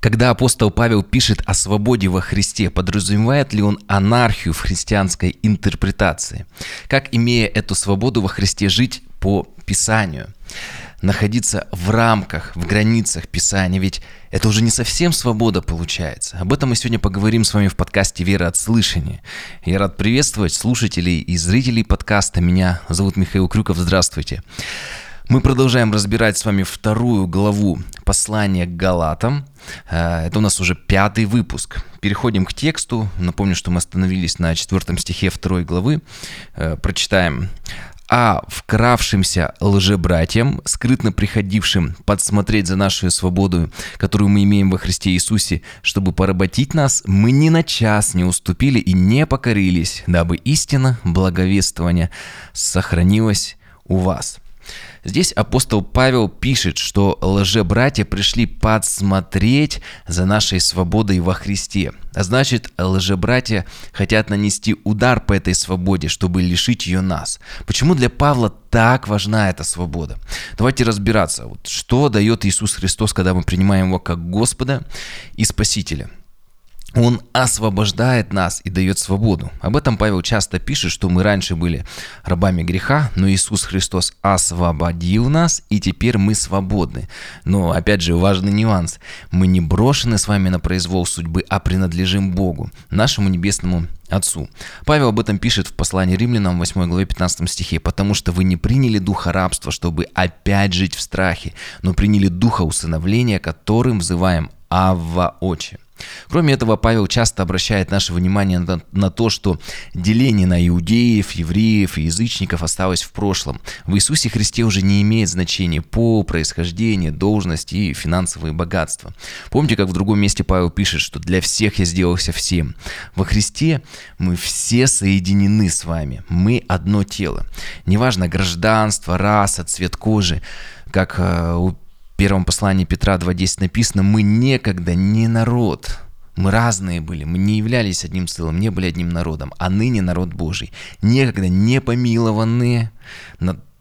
Когда апостол Павел пишет о свободе во Христе, подразумевает ли он анархию в христианской интерпретации? Как, имея эту свободу во Христе, жить по Писанию? Находиться в рамках, в границах Писания, ведь это уже не совсем свобода получается. Об этом мы сегодня поговорим с вами в подкасте «Вера от слышания». Я рад приветствовать слушателей и зрителей подкаста. Меня зовут Михаил Крюков. Здравствуйте. Мы продолжаем разбирать с вами вторую главу послания к Галатам. Э, это у нас уже пятый выпуск. Переходим к тексту. Напомню, что мы остановились на четвертом стихе второй главы. Э, прочитаем а вкравшимся лжебратьям, скрытно приходившим подсмотреть за нашу свободу, которую мы имеем во Христе Иисусе, чтобы поработить нас, мы ни на час не уступили и не покорились, дабы истина благовествования сохранилась у вас. Здесь апостол Павел пишет, что лжебратья пришли подсмотреть за нашей свободой во Христе. А значит, лжебратья хотят нанести удар по этой свободе, чтобы лишить ее нас. Почему для Павла так важна эта свобода? Давайте разбираться, вот, что дает Иисус Христос, когда мы принимаем Его как Господа и Спасителя. Он освобождает нас и дает свободу. Об этом Павел часто пишет, что мы раньше были рабами греха, но Иисус Христос освободил нас, и теперь мы свободны. Но, опять же, важный нюанс. Мы не брошены с вами на произвол судьбы, а принадлежим Богу, нашему небесному Отцу. Павел об этом пишет в послании римлянам 8 главе 15 стихе, «Потому что вы не приняли духа рабства, чтобы опять жить в страхе, но приняли духа усыновления, которым взываем Авва Отче». Кроме этого, Павел часто обращает наше внимание на, то, что деление на иудеев, евреев и язычников осталось в прошлом. В Иисусе Христе уже не имеет значения пол, происхождение, должность и финансовые богатства. Помните, как в другом месте Павел пишет, что для всех я сделался всем. Во Христе мы все соединены с вами. Мы одно тело. Неважно гражданство, раса, цвет кожи, как э, у первом послании Петра 2.10 написано, мы некогда не народ, мы разные были, мы не являлись одним целым, не были одним народом, а ныне народ Божий. Некогда не помилованные,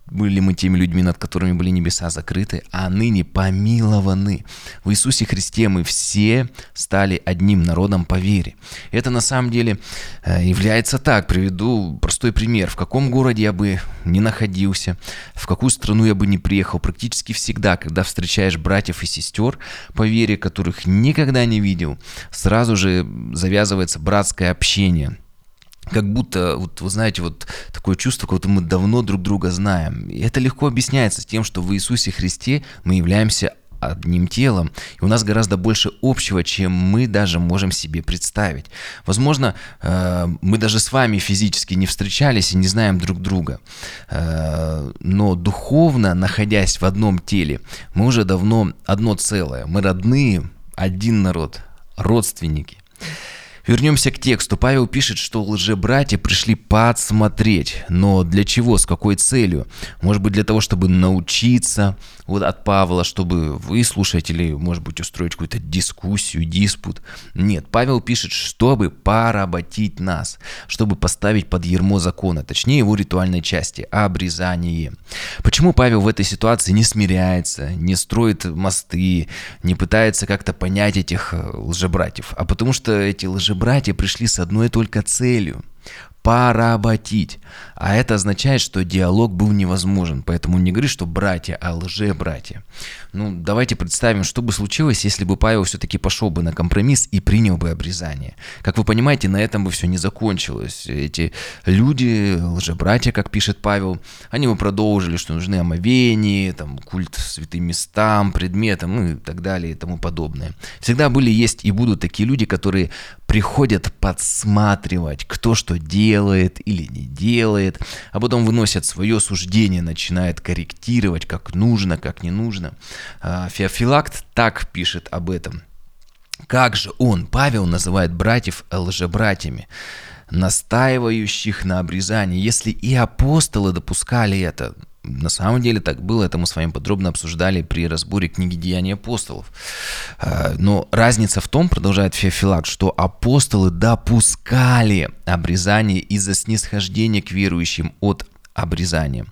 были мы теми людьми, над которыми были небеса закрыты, а ныне помилованы. В Иисусе Христе мы все стали одним народом по вере. Это на самом деле э, является так. Приведу простой пример. В каком городе я бы не находился, в какую страну я бы не приехал, практически всегда, когда встречаешь братьев и сестер по вере, которых никогда не видел, сразу же завязывается братское общение – как будто, вот вы знаете, вот такое чувство, как будто мы давно друг друга знаем. И это легко объясняется тем, что в Иисусе Христе мы являемся одним телом, и у нас гораздо больше общего, чем мы даже можем себе представить. Возможно, э, мы даже с вами физически не встречались и не знаем друг друга, э, но духовно, находясь в одном теле, мы уже давно одно целое, мы родные, один народ, родственники. Вернемся к тексту. Павел пишет, что лжебратья пришли подсмотреть. Но для чего? С какой целью? Может быть, для того, чтобы научиться вот от Павла, чтобы выслушать или, может быть, устроить какую-то дискуссию, диспут. Нет, Павел пишет, чтобы поработить нас, чтобы поставить под ермо закона, точнее его ритуальной части, обрезание. Почему Павел в этой ситуации не смиряется, не строит мосты, не пытается как-то понять этих лжебратьев? А потому что эти лжебратья братья пришли с одной только целью – поработить. А это означает, что диалог был невозможен. Поэтому не говори, что братья, а лже-братья. Ну, давайте представим, что бы случилось, если бы Павел все-таки пошел бы на компромисс и принял бы обрезание. Как вы понимаете, на этом бы все не закончилось. Эти люди, лже-братья, как пишет Павел, они бы продолжили, что нужны омовения, там, культ святым местам, предметам ну, и так далее и тому подобное. Всегда были, есть и будут такие люди, которые приходят подсматривать, кто что делает или не делает, а потом выносят свое суждение, начинают корректировать, как нужно, как не нужно. А, Феофилакт так пишет об этом. Как же он, Павел, называет братьев лжебратьями, настаивающих на обрезании, если и апостолы допускали это, на самом деле так было, это мы с вами подробно обсуждали при разборе книги «Деяния апостолов». А, но разница в том, продолжает Феофилак, что апостолы допускали обрезание из-за снисхождения к верующим от обрезания,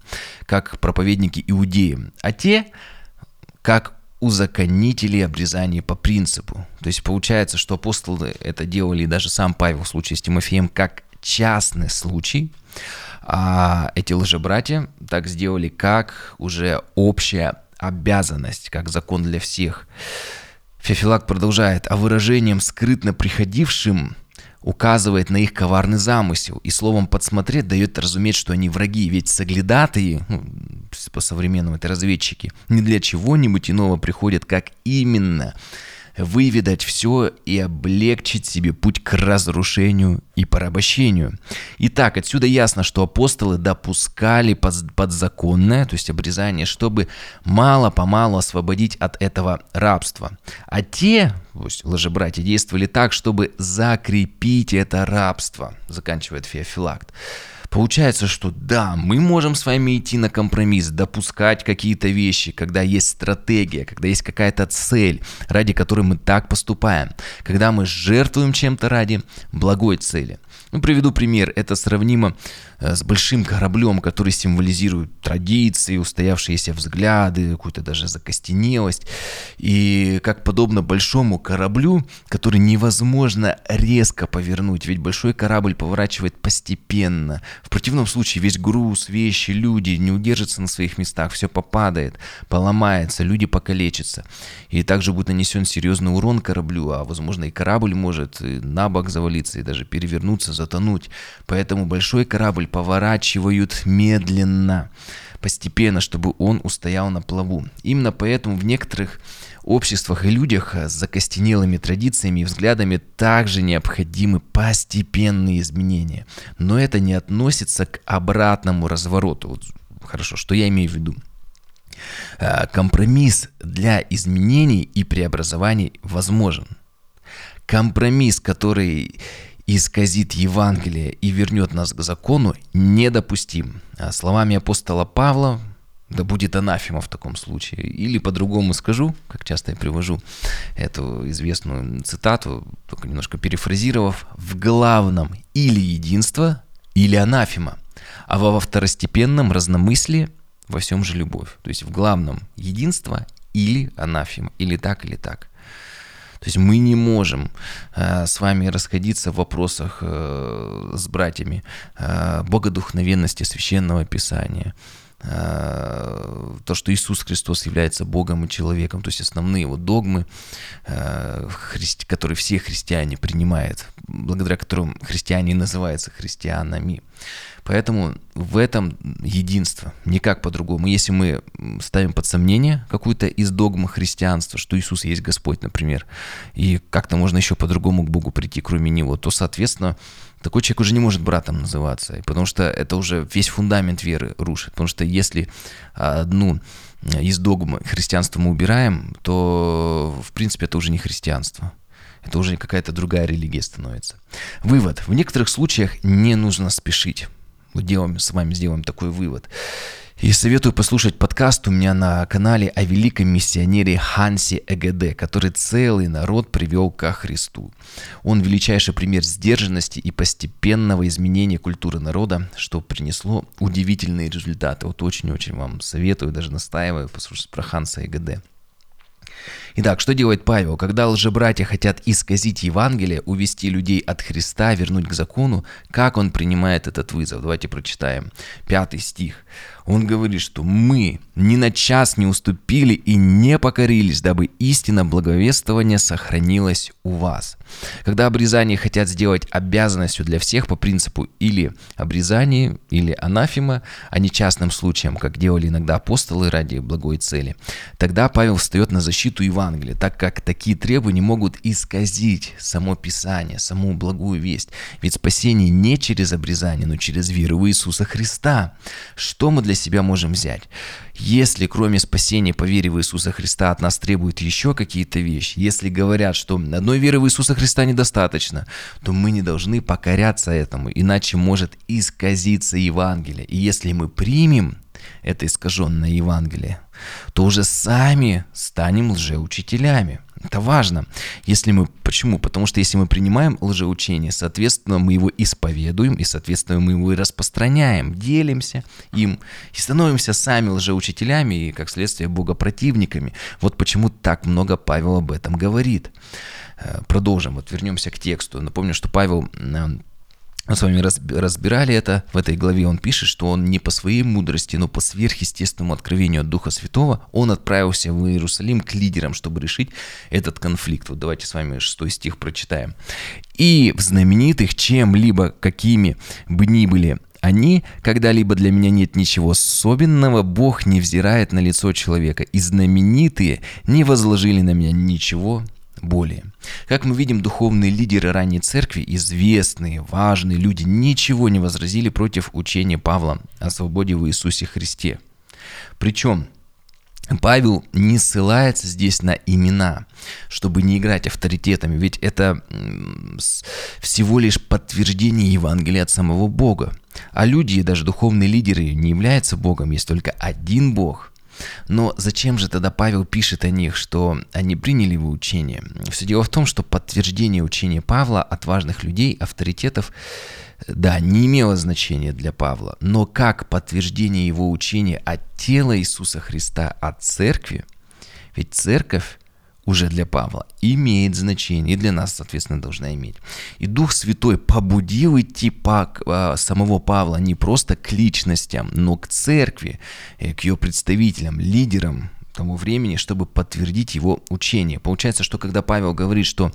как проповедники иудеи, а те, как узаконители обрезания по принципу. То есть получается, что апостолы это делали, даже сам Павел в случае с Тимофеем, как частный случай, а эти лжебратья так сделали, как уже общая обязанность, как закон для всех. Феофилак продолжает, а выражением скрытно приходившим указывает на их коварный замысел и словом «подсмотреть» дает разуметь, что они враги, ведь соглядатые, ну, по-современному это разведчики, не для чего-нибудь иного приходят, как именно выведать все и облегчить себе путь к разрушению и порабощению. Итак, отсюда ясно, что апостолы допускали подзаконное, то есть обрезание, чтобы мало-помалу освободить от этого рабства. А те, то есть лжебратья, действовали так, чтобы закрепить это рабство, заканчивает Феофилакт. Получается, что да, мы можем с вами идти на компромисс, допускать какие-то вещи, когда есть стратегия, когда есть какая-то цель, ради которой мы так поступаем, когда мы жертвуем чем-то ради благой цели. Ну, приведу пример. Это сравнимо э, с большим кораблем, который символизирует традиции, устоявшиеся взгляды, какую-то даже закостенелость. И как подобно большому кораблю, который невозможно резко повернуть, ведь большой корабль поворачивает постепенно. В противном случае весь груз, вещи, люди не удержатся на своих местах, все попадает, поломается, люди покалечатся. И также будет нанесен серьезный урон кораблю, а возможно и корабль может на бок завалиться и даже перевернуться за затонуть. Поэтому большой корабль поворачивают медленно, постепенно, чтобы он устоял на плаву. Именно поэтому в некоторых обществах и людях с закостенелыми традициями и взглядами также необходимы постепенные изменения. Но это не относится к обратному развороту. Вот, хорошо, что я имею в виду? А, компромисс для изменений и преобразований возможен. Компромисс, который исказит Евангелие и вернет нас к закону, недопустим. А словами апостола Павла, да будет анафема в таком случае. Или по-другому скажу, как часто я привожу эту известную цитату, только немножко перефразировав, в главном или единство, или анафема, а во второстепенном разномыслии во всем же любовь. То есть в главном единство или анафема, или так, или так. То есть мы не можем э, с вами расходиться в вопросах э, с братьями э, богодухновенности священного писания, то, что Иисус Христос является Богом и человеком, то есть основные вот догмы, э, которые все христиане принимают, благодаря которым христиане называются христианами. Поэтому в этом единство, никак по-другому. Если мы ставим под сомнение какую-то из догм христианства, что Иисус есть Господь, например, и как-то можно еще по-другому к Богу прийти, кроме Него, то, соответственно, такой человек уже не может братом называться, потому что это уже весь фундамент веры рушит. Потому что если одну из догм христианства мы убираем, то, в принципе, это уже не христианство. Это уже какая-то другая религия становится. Вывод. В некоторых случаях не нужно спешить делаем, с вами сделаем такой вывод. И советую послушать подкаст у меня на канале о великом миссионере Хансе Эгеде, который целый народ привел ко Христу. Он величайший пример сдержанности и постепенного изменения культуры народа, что принесло удивительные результаты. Вот очень-очень вам советую, даже настаиваю послушать про Ханса Эгеде. Итак, что делает Павел? Когда лжебратья хотят исказить Евангелие, увести людей от Христа, вернуть к закону, как он принимает этот вызов? Давайте прочитаем. Пятый стих. Он говорит, что мы ни на час не уступили и не покорились, дабы истина благовествования сохранилась у вас. Когда обрезание хотят сделать обязанностью для всех по принципу или обрезание, или анафима, а не частным случаем, как делали иногда апостолы ради благой цели, тогда Павел встает на защиту Евангелия, так как такие требования могут исказить само Писание, саму благую весть. Ведь спасение не через обрезание, но через веру в Иисуса Христа. Что мы для себя можем взять. Если кроме спасения по вере в Иисуса Христа от нас требуют еще какие-то вещи, если говорят, что одной веры в Иисуса Христа недостаточно, то мы не должны покоряться этому, иначе может исказиться Евангелие. И если мы примем это искаженное Евангелие, то уже сами станем лжеучителями. Это важно. Если мы, почему? Потому что если мы принимаем лжеучение, соответственно, мы его исповедуем, и, соответственно, мы его и распространяем, делимся им, и становимся сами лжеучителями, и, как следствие, богопротивниками. Вот почему так много Павел об этом говорит. Э, продолжим, вот вернемся к тексту. Напомню, что Павел э, мы с вами разбирали это. В этой главе он пишет, что он не по своей мудрости, но по сверхъестественному откровению от Духа Святого, он отправился в Иерусалим к лидерам, чтобы решить этот конфликт. Вот давайте с вами шестой стих прочитаем. «И в знаменитых чем-либо, какими бы ни были они, когда-либо для меня нет ничего особенного, Бог не взирает на лицо человека, и знаменитые не возложили на меня ничего более. Как мы видим, духовные лидеры ранней церкви, известные, важные люди, ничего не возразили против учения Павла о свободе в Иисусе Христе. Причем Павел не ссылается здесь на имена, чтобы не играть авторитетами, ведь это всего лишь подтверждение Евангелия от самого Бога. А люди и даже духовные лидеры не являются Богом, есть только один Бог – но зачем же тогда Павел пишет о них, что они приняли его учение? Все дело в том, что подтверждение учения Павла от важных людей, авторитетов, да, не имело значения для Павла, но как подтверждение его учения от тела Иисуса Христа, от церкви, ведь церковь уже для Павла имеет значение, и для нас, соответственно, должна иметь. И Дух Святой побудил идти по а, самого Павла не просто к личностям, но к церкви, э, к ее представителям, лидерам тому времени, чтобы подтвердить его учение. Получается, что когда Павел говорит, что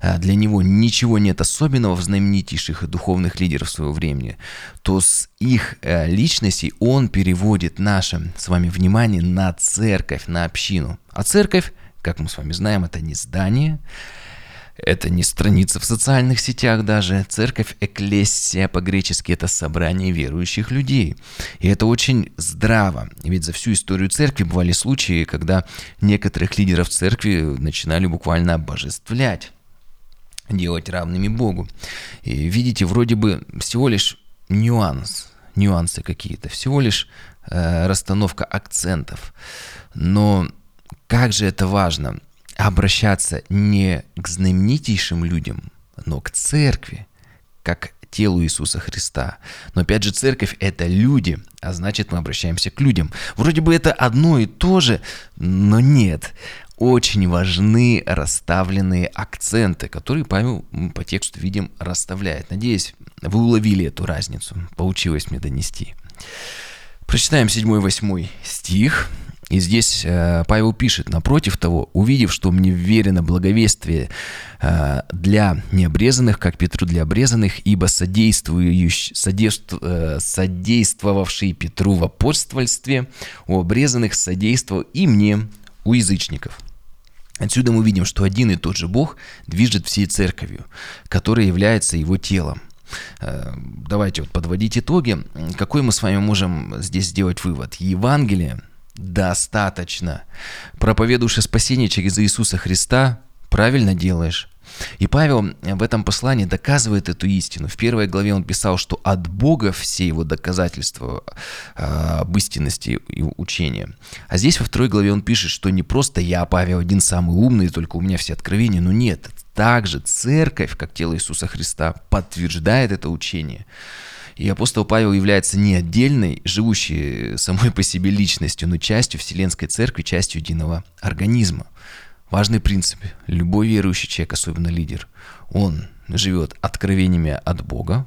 а, для него ничего нет особенного в знаменитейших духовных лидеров своего времени, то с их э, личностей он переводит наше с вами внимание на церковь, на общину. А церковь как мы с вами знаем, это не здание, это не страница в социальных сетях даже. Церковь Экклесия по-гречески это собрание верующих людей. И это очень здраво. Ведь за всю историю церкви бывали случаи, когда некоторых лидеров церкви начинали буквально обожествлять делать равными Богу. И видите, вроде бы всего лишь нюанс, нюансы какие-то, всего лишь э, расстановка акцентов. Но как же это важно обращаться не к знаменитейшим людям, но к церкви, как телу Иисуса Христа. Но опять же, церковь – это люди, а значит, мы обращаемся к людям. Вроде бы это одно и то же, но нет. Очень важны расставленные акценты, которые Павел по тексту видим расставляет. Надеюсь, вы уловили эту разницу. Получилось мне донести. Прочитаем 7-8 стих. И здесь э, Павел пишет, напротив того, увидев, что мне верено благовестие э, для необрезанных, как Петру для обрезанных, ибо содействующий, содейству, э, содействовавший Петру в апостольстве, у обрезанных содействовал и мне, у язычников. Отсюда мы видим, что один и тот же Бог движет всей церковью, которая является его телом. Давайте вот подводить итоги. Какой мы с вами можем здесь сделать вывод? Евангелие достаточно. Проповедуешь спасение через Иисуса Христа, правильно делаешь. И Павел в этом послании доказывает эту истину. В первой главе он писал, что от Бога все его доказательства э, об истинности и учения. А здесь во второй главе он пишет, что не просто я, Павел, один самый умный, только у меня все откровения, но нет. Также церковь, как тело Иисуса Христа, подтверждает это учение. И апостол Павел является не отдельной, живущей самой по себе личностью, но частью Вселенской Церкви, частью единого организма. Важный принцип. Любой верующий человек, особенно лидер, он живет откровениями от Бога,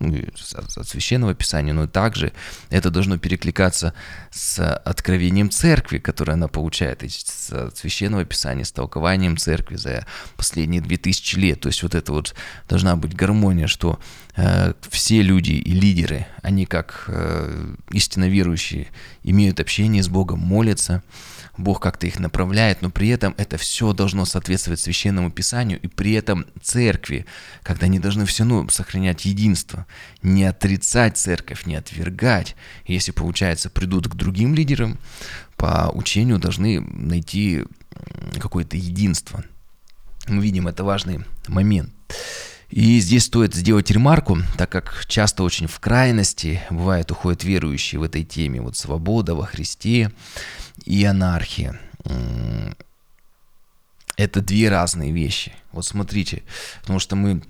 от священного писания, но также это должно перекликаться с откровением церкви, которое она получает, с священного писания, с толкованием церкви за последние две тысячи лет. То есть вот это вот должна быть гармония, что э, все люди и лидеры, они как э, истинно верующие, имеют общение с Богом, молятся, Бог как-то их направляет, но при этом это все должно соответствовать священному писанию, и при этом церкви, когда они должны все равно сохранять единство, не отрицать церковь, не отвергать. Если, получается, придут к другим лидерам, по учению должны найти какое-то единство. Мы видим, это важный момент. И здесь стоит сделать ремарку, так как часто очень в крайности бывает уходят верующие в этой теме, вот свобода во Христе и анархия. Это две разные вещи. Вот смотрите, потому что мы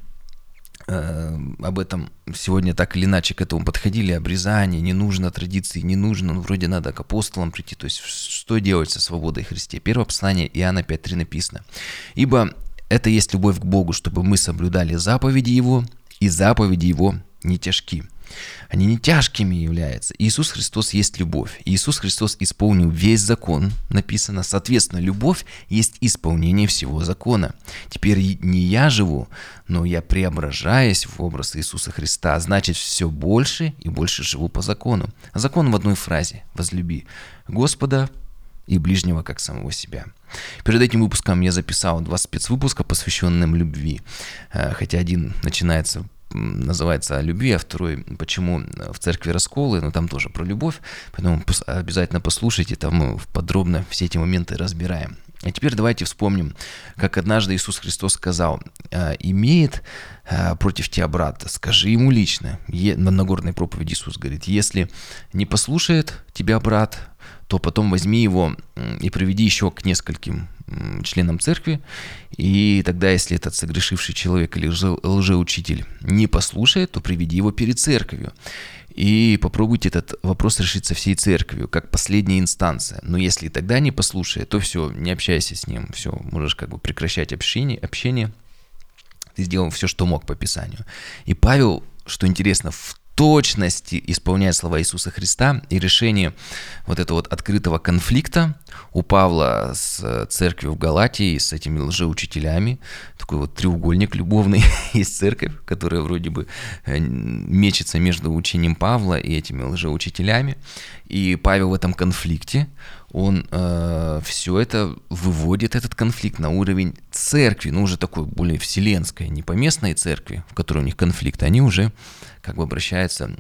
э, об этом сегодня так или иначе к этому подходили, обрезание, не нужно традиции, не нужно, ну, вроде надо к апостолам прийти, то есть что делать со свободой Христе? Первое послание Иоанна 5.3 написано. «Ибо это есть любовь к Богу, чтобы мы соблюдали заповеди Его, и заповеди Его не тяжки». Они не тяжкими являются. Иисус Христос есть любовь. Иисус Христос исполнил весь закон, написано. Соответственно, любовь есть исполнение всего закона. Теперь не я живу, но я преображаясь в образ Иисуса Христа, значит все больше и больше живу по закону. Закон в одной фразе «возлюби Господа и ближнего как самого себя. Перед этим выпуском я записал два спецвыпуска, посвященным любви. Э, хотя один начинается называется о любви, а второй «Почему в церкви расколы», но там тоже про любовь, поэтому обязательно послушайте, там мы подробно все эти моменты разбираем. А теперь давайте вспомним, как однажды Иисус Христос сказал, «А, «Имеет а, против тебя брата, скажи ему лично». На Нагорной проповеди Иисус говорит, «Если не послушает тебя брат, то потом возьми его и приведи еще к нескольким членам церкви, и тогда, если этот согрешивший человек или лжеучитель не послушает, то приведи его перед церковью. И попробуйте этот вопрос решить со всей церковью, как последняя инстанция. Но если тогда не послушает, то все, не общайся с ним, все, можешь как бы прекращать общение, общение. Ты сделал все, что мог по Писанию. И Павел, что интересно, в точности исполняет слова Иисуса Христа и решение вот этого вот открытого конфликта у Павла с церковью в Галатии, с этими лжеучителями, такой вот треугольник любовный, есть церковь, которая вроде бы э, мечется между учением Павла и этими лжеучителями, и Павел в этом конфликте, он э, все это выводит, этот конфликт, на уровень церкви, ну уже такой более вселенской, не поместной церкви, в которой у них конфликт, они уже как бы обращаются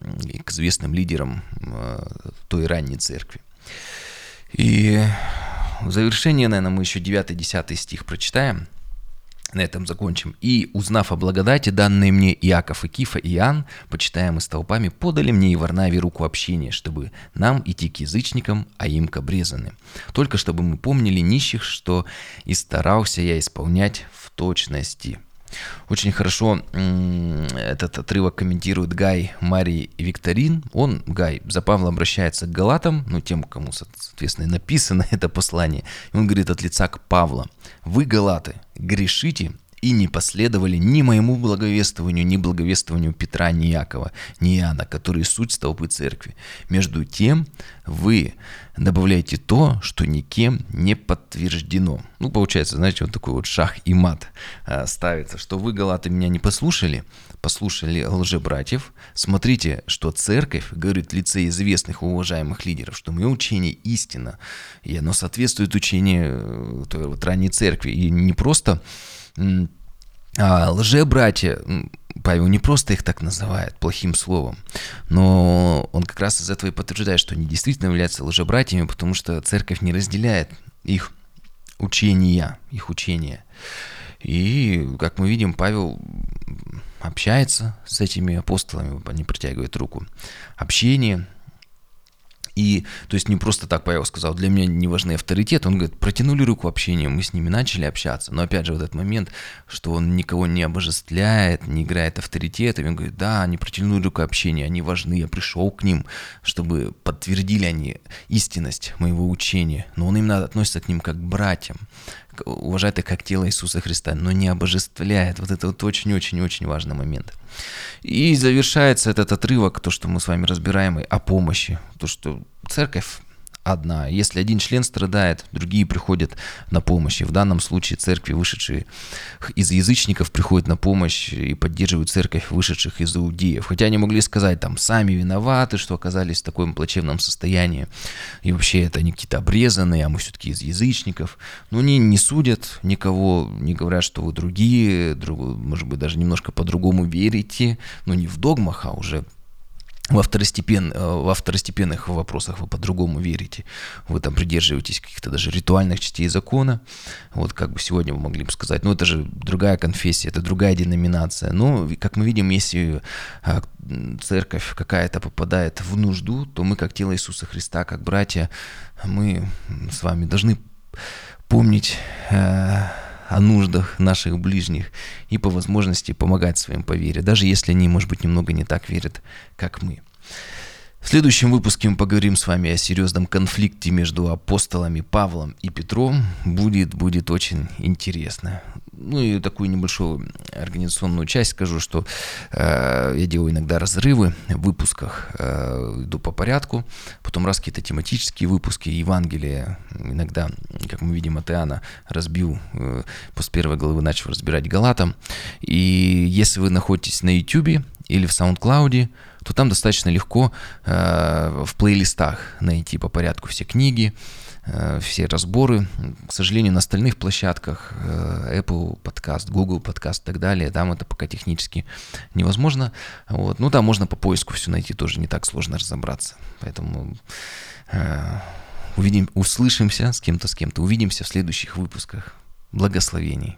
к известным лидерам э, той ранней церкви. И в завершение, наверное, мы еще 9-10 стих прочитаем – на этом закончим. «И, узнав о благодати, данные мне Иаков и Кифа и Иоанн, почитаемые столпами, подали мне и Варнаве руку общения, чтобы нам идти к язычникам, а им к обрезаны. Только чтобы мы помнили нищих, что и старался я исполнять в точности». Очень хорошо этот отрывок комментирует Гай Марий Викторин. Он, Гай, за Павла обращается к галатам, ну, тем, кому, соответственно, написано это послание. Он говорит от лица к Павла. «Вы, галаты, грешите и не последовали ни моему благовествованию, ни благовествованию Петра, ни Якова, ни Иоанна, которые суть столпы церкви. Между тем вы добавляете то, что никем не подтверждено. Ну, получается, знаете, вот такой вот шах и мат э, ставится, что вы, галаты, меня не послушали, послушали лжебратьев. Смотрите, что церковь говорит в лице известных уважаемых лидеров, что мое учение истина, и оно соответствует учению э, той вот ранней церкви. И не просто а, лжебратья, Павел не просто их так называет плохим словом, но он как раз из этого и подтверждает, что они действительно являются лжебратьями, потому что церковь не разделяет их учения, их учения. И, как мы видим, Павел общается с этими апостолами, они протягивают руку. Общение – и, то есть, не просто так Павел сказал, для меня не важны авторитеты. Он говорит, протянули руку общения, мы с ними начали общаться. Но опять же, вот этот момент, что он никого не обожествляет, не играет авторитетами. Он говорит, да, они протянули руку общения, они важны, я пришел к ним, чтобы подтвердили они истинность моего учения. Но он именно относится к ним как к братьям, уважает их как тело Иисуса Христа, но не обожествляет. Вот это вот очень-очень-очень важный момент. И завершается этот отрывок, то, что мы с вами разбираем, о помощи. То, что церковь одна. Если один член страдает, другие приходят на помощь. И в данном случае церкви, вышедшие из язычников, приходят на помощь и поддерживают церковь, вышедших из иудеев. Хотя они могли сказать, там, сами виноваты, что оказались в таком плачевном состоянии. И вообще это они какие-то обрезанные, а мы все-таки из язычников. Но они не судят никого, не говорят, что вы другие, друг, может быть, даже немножко по-другому верите, но не в догмах, а уже во, второстепен, э, во второстепенных вопросах вы по-другому верите. Вы там придерживаетесь каких-то даже ритуальных частей закона. Вот как бы сегодня вы могли бы сказать, ну это же другая конфессия, это другая деноминация. Но, как мы видим, если э, церковь какая-то попадает в нужду, то мы, как тело Иисуса Христа, как братья, мы с вами должны помнить э, о нуждах наших ближних и по возможности помогать своим по вере, даже если они, может быть, немного не так верят, как мы. В следующем выпуске мы поговорим с вами о серьезном конфликте между апостолами Павлом и Петром. Будет, будет очень интересно. Ну и такую небольшую организационную часть скажу, что э, я делаю иногда разрывы в выпусках, э, иду по порядку, потом раз какие-то тематические выпуски, Евангелия, иногда, как мы видим, от Иоанна разбил, э, после первой главы начал разбирать Галатам. И если вы находитесь на YouTube или в SoundCloud, то там достаточно легко э, в плейлистах найти по порядку все книги, э, все разборы. К сожалению, на остальных площадках э, Apple подкаст, Google подкаст и так далее, там это пока технически невозможно. Вот. Ну, там можно по поиску все найти, тоже не так сложно разобраться. Поэтому э, увидим, услышимся с кем-то, с кем-то. Увидимся в следующих выпусках. Благословений.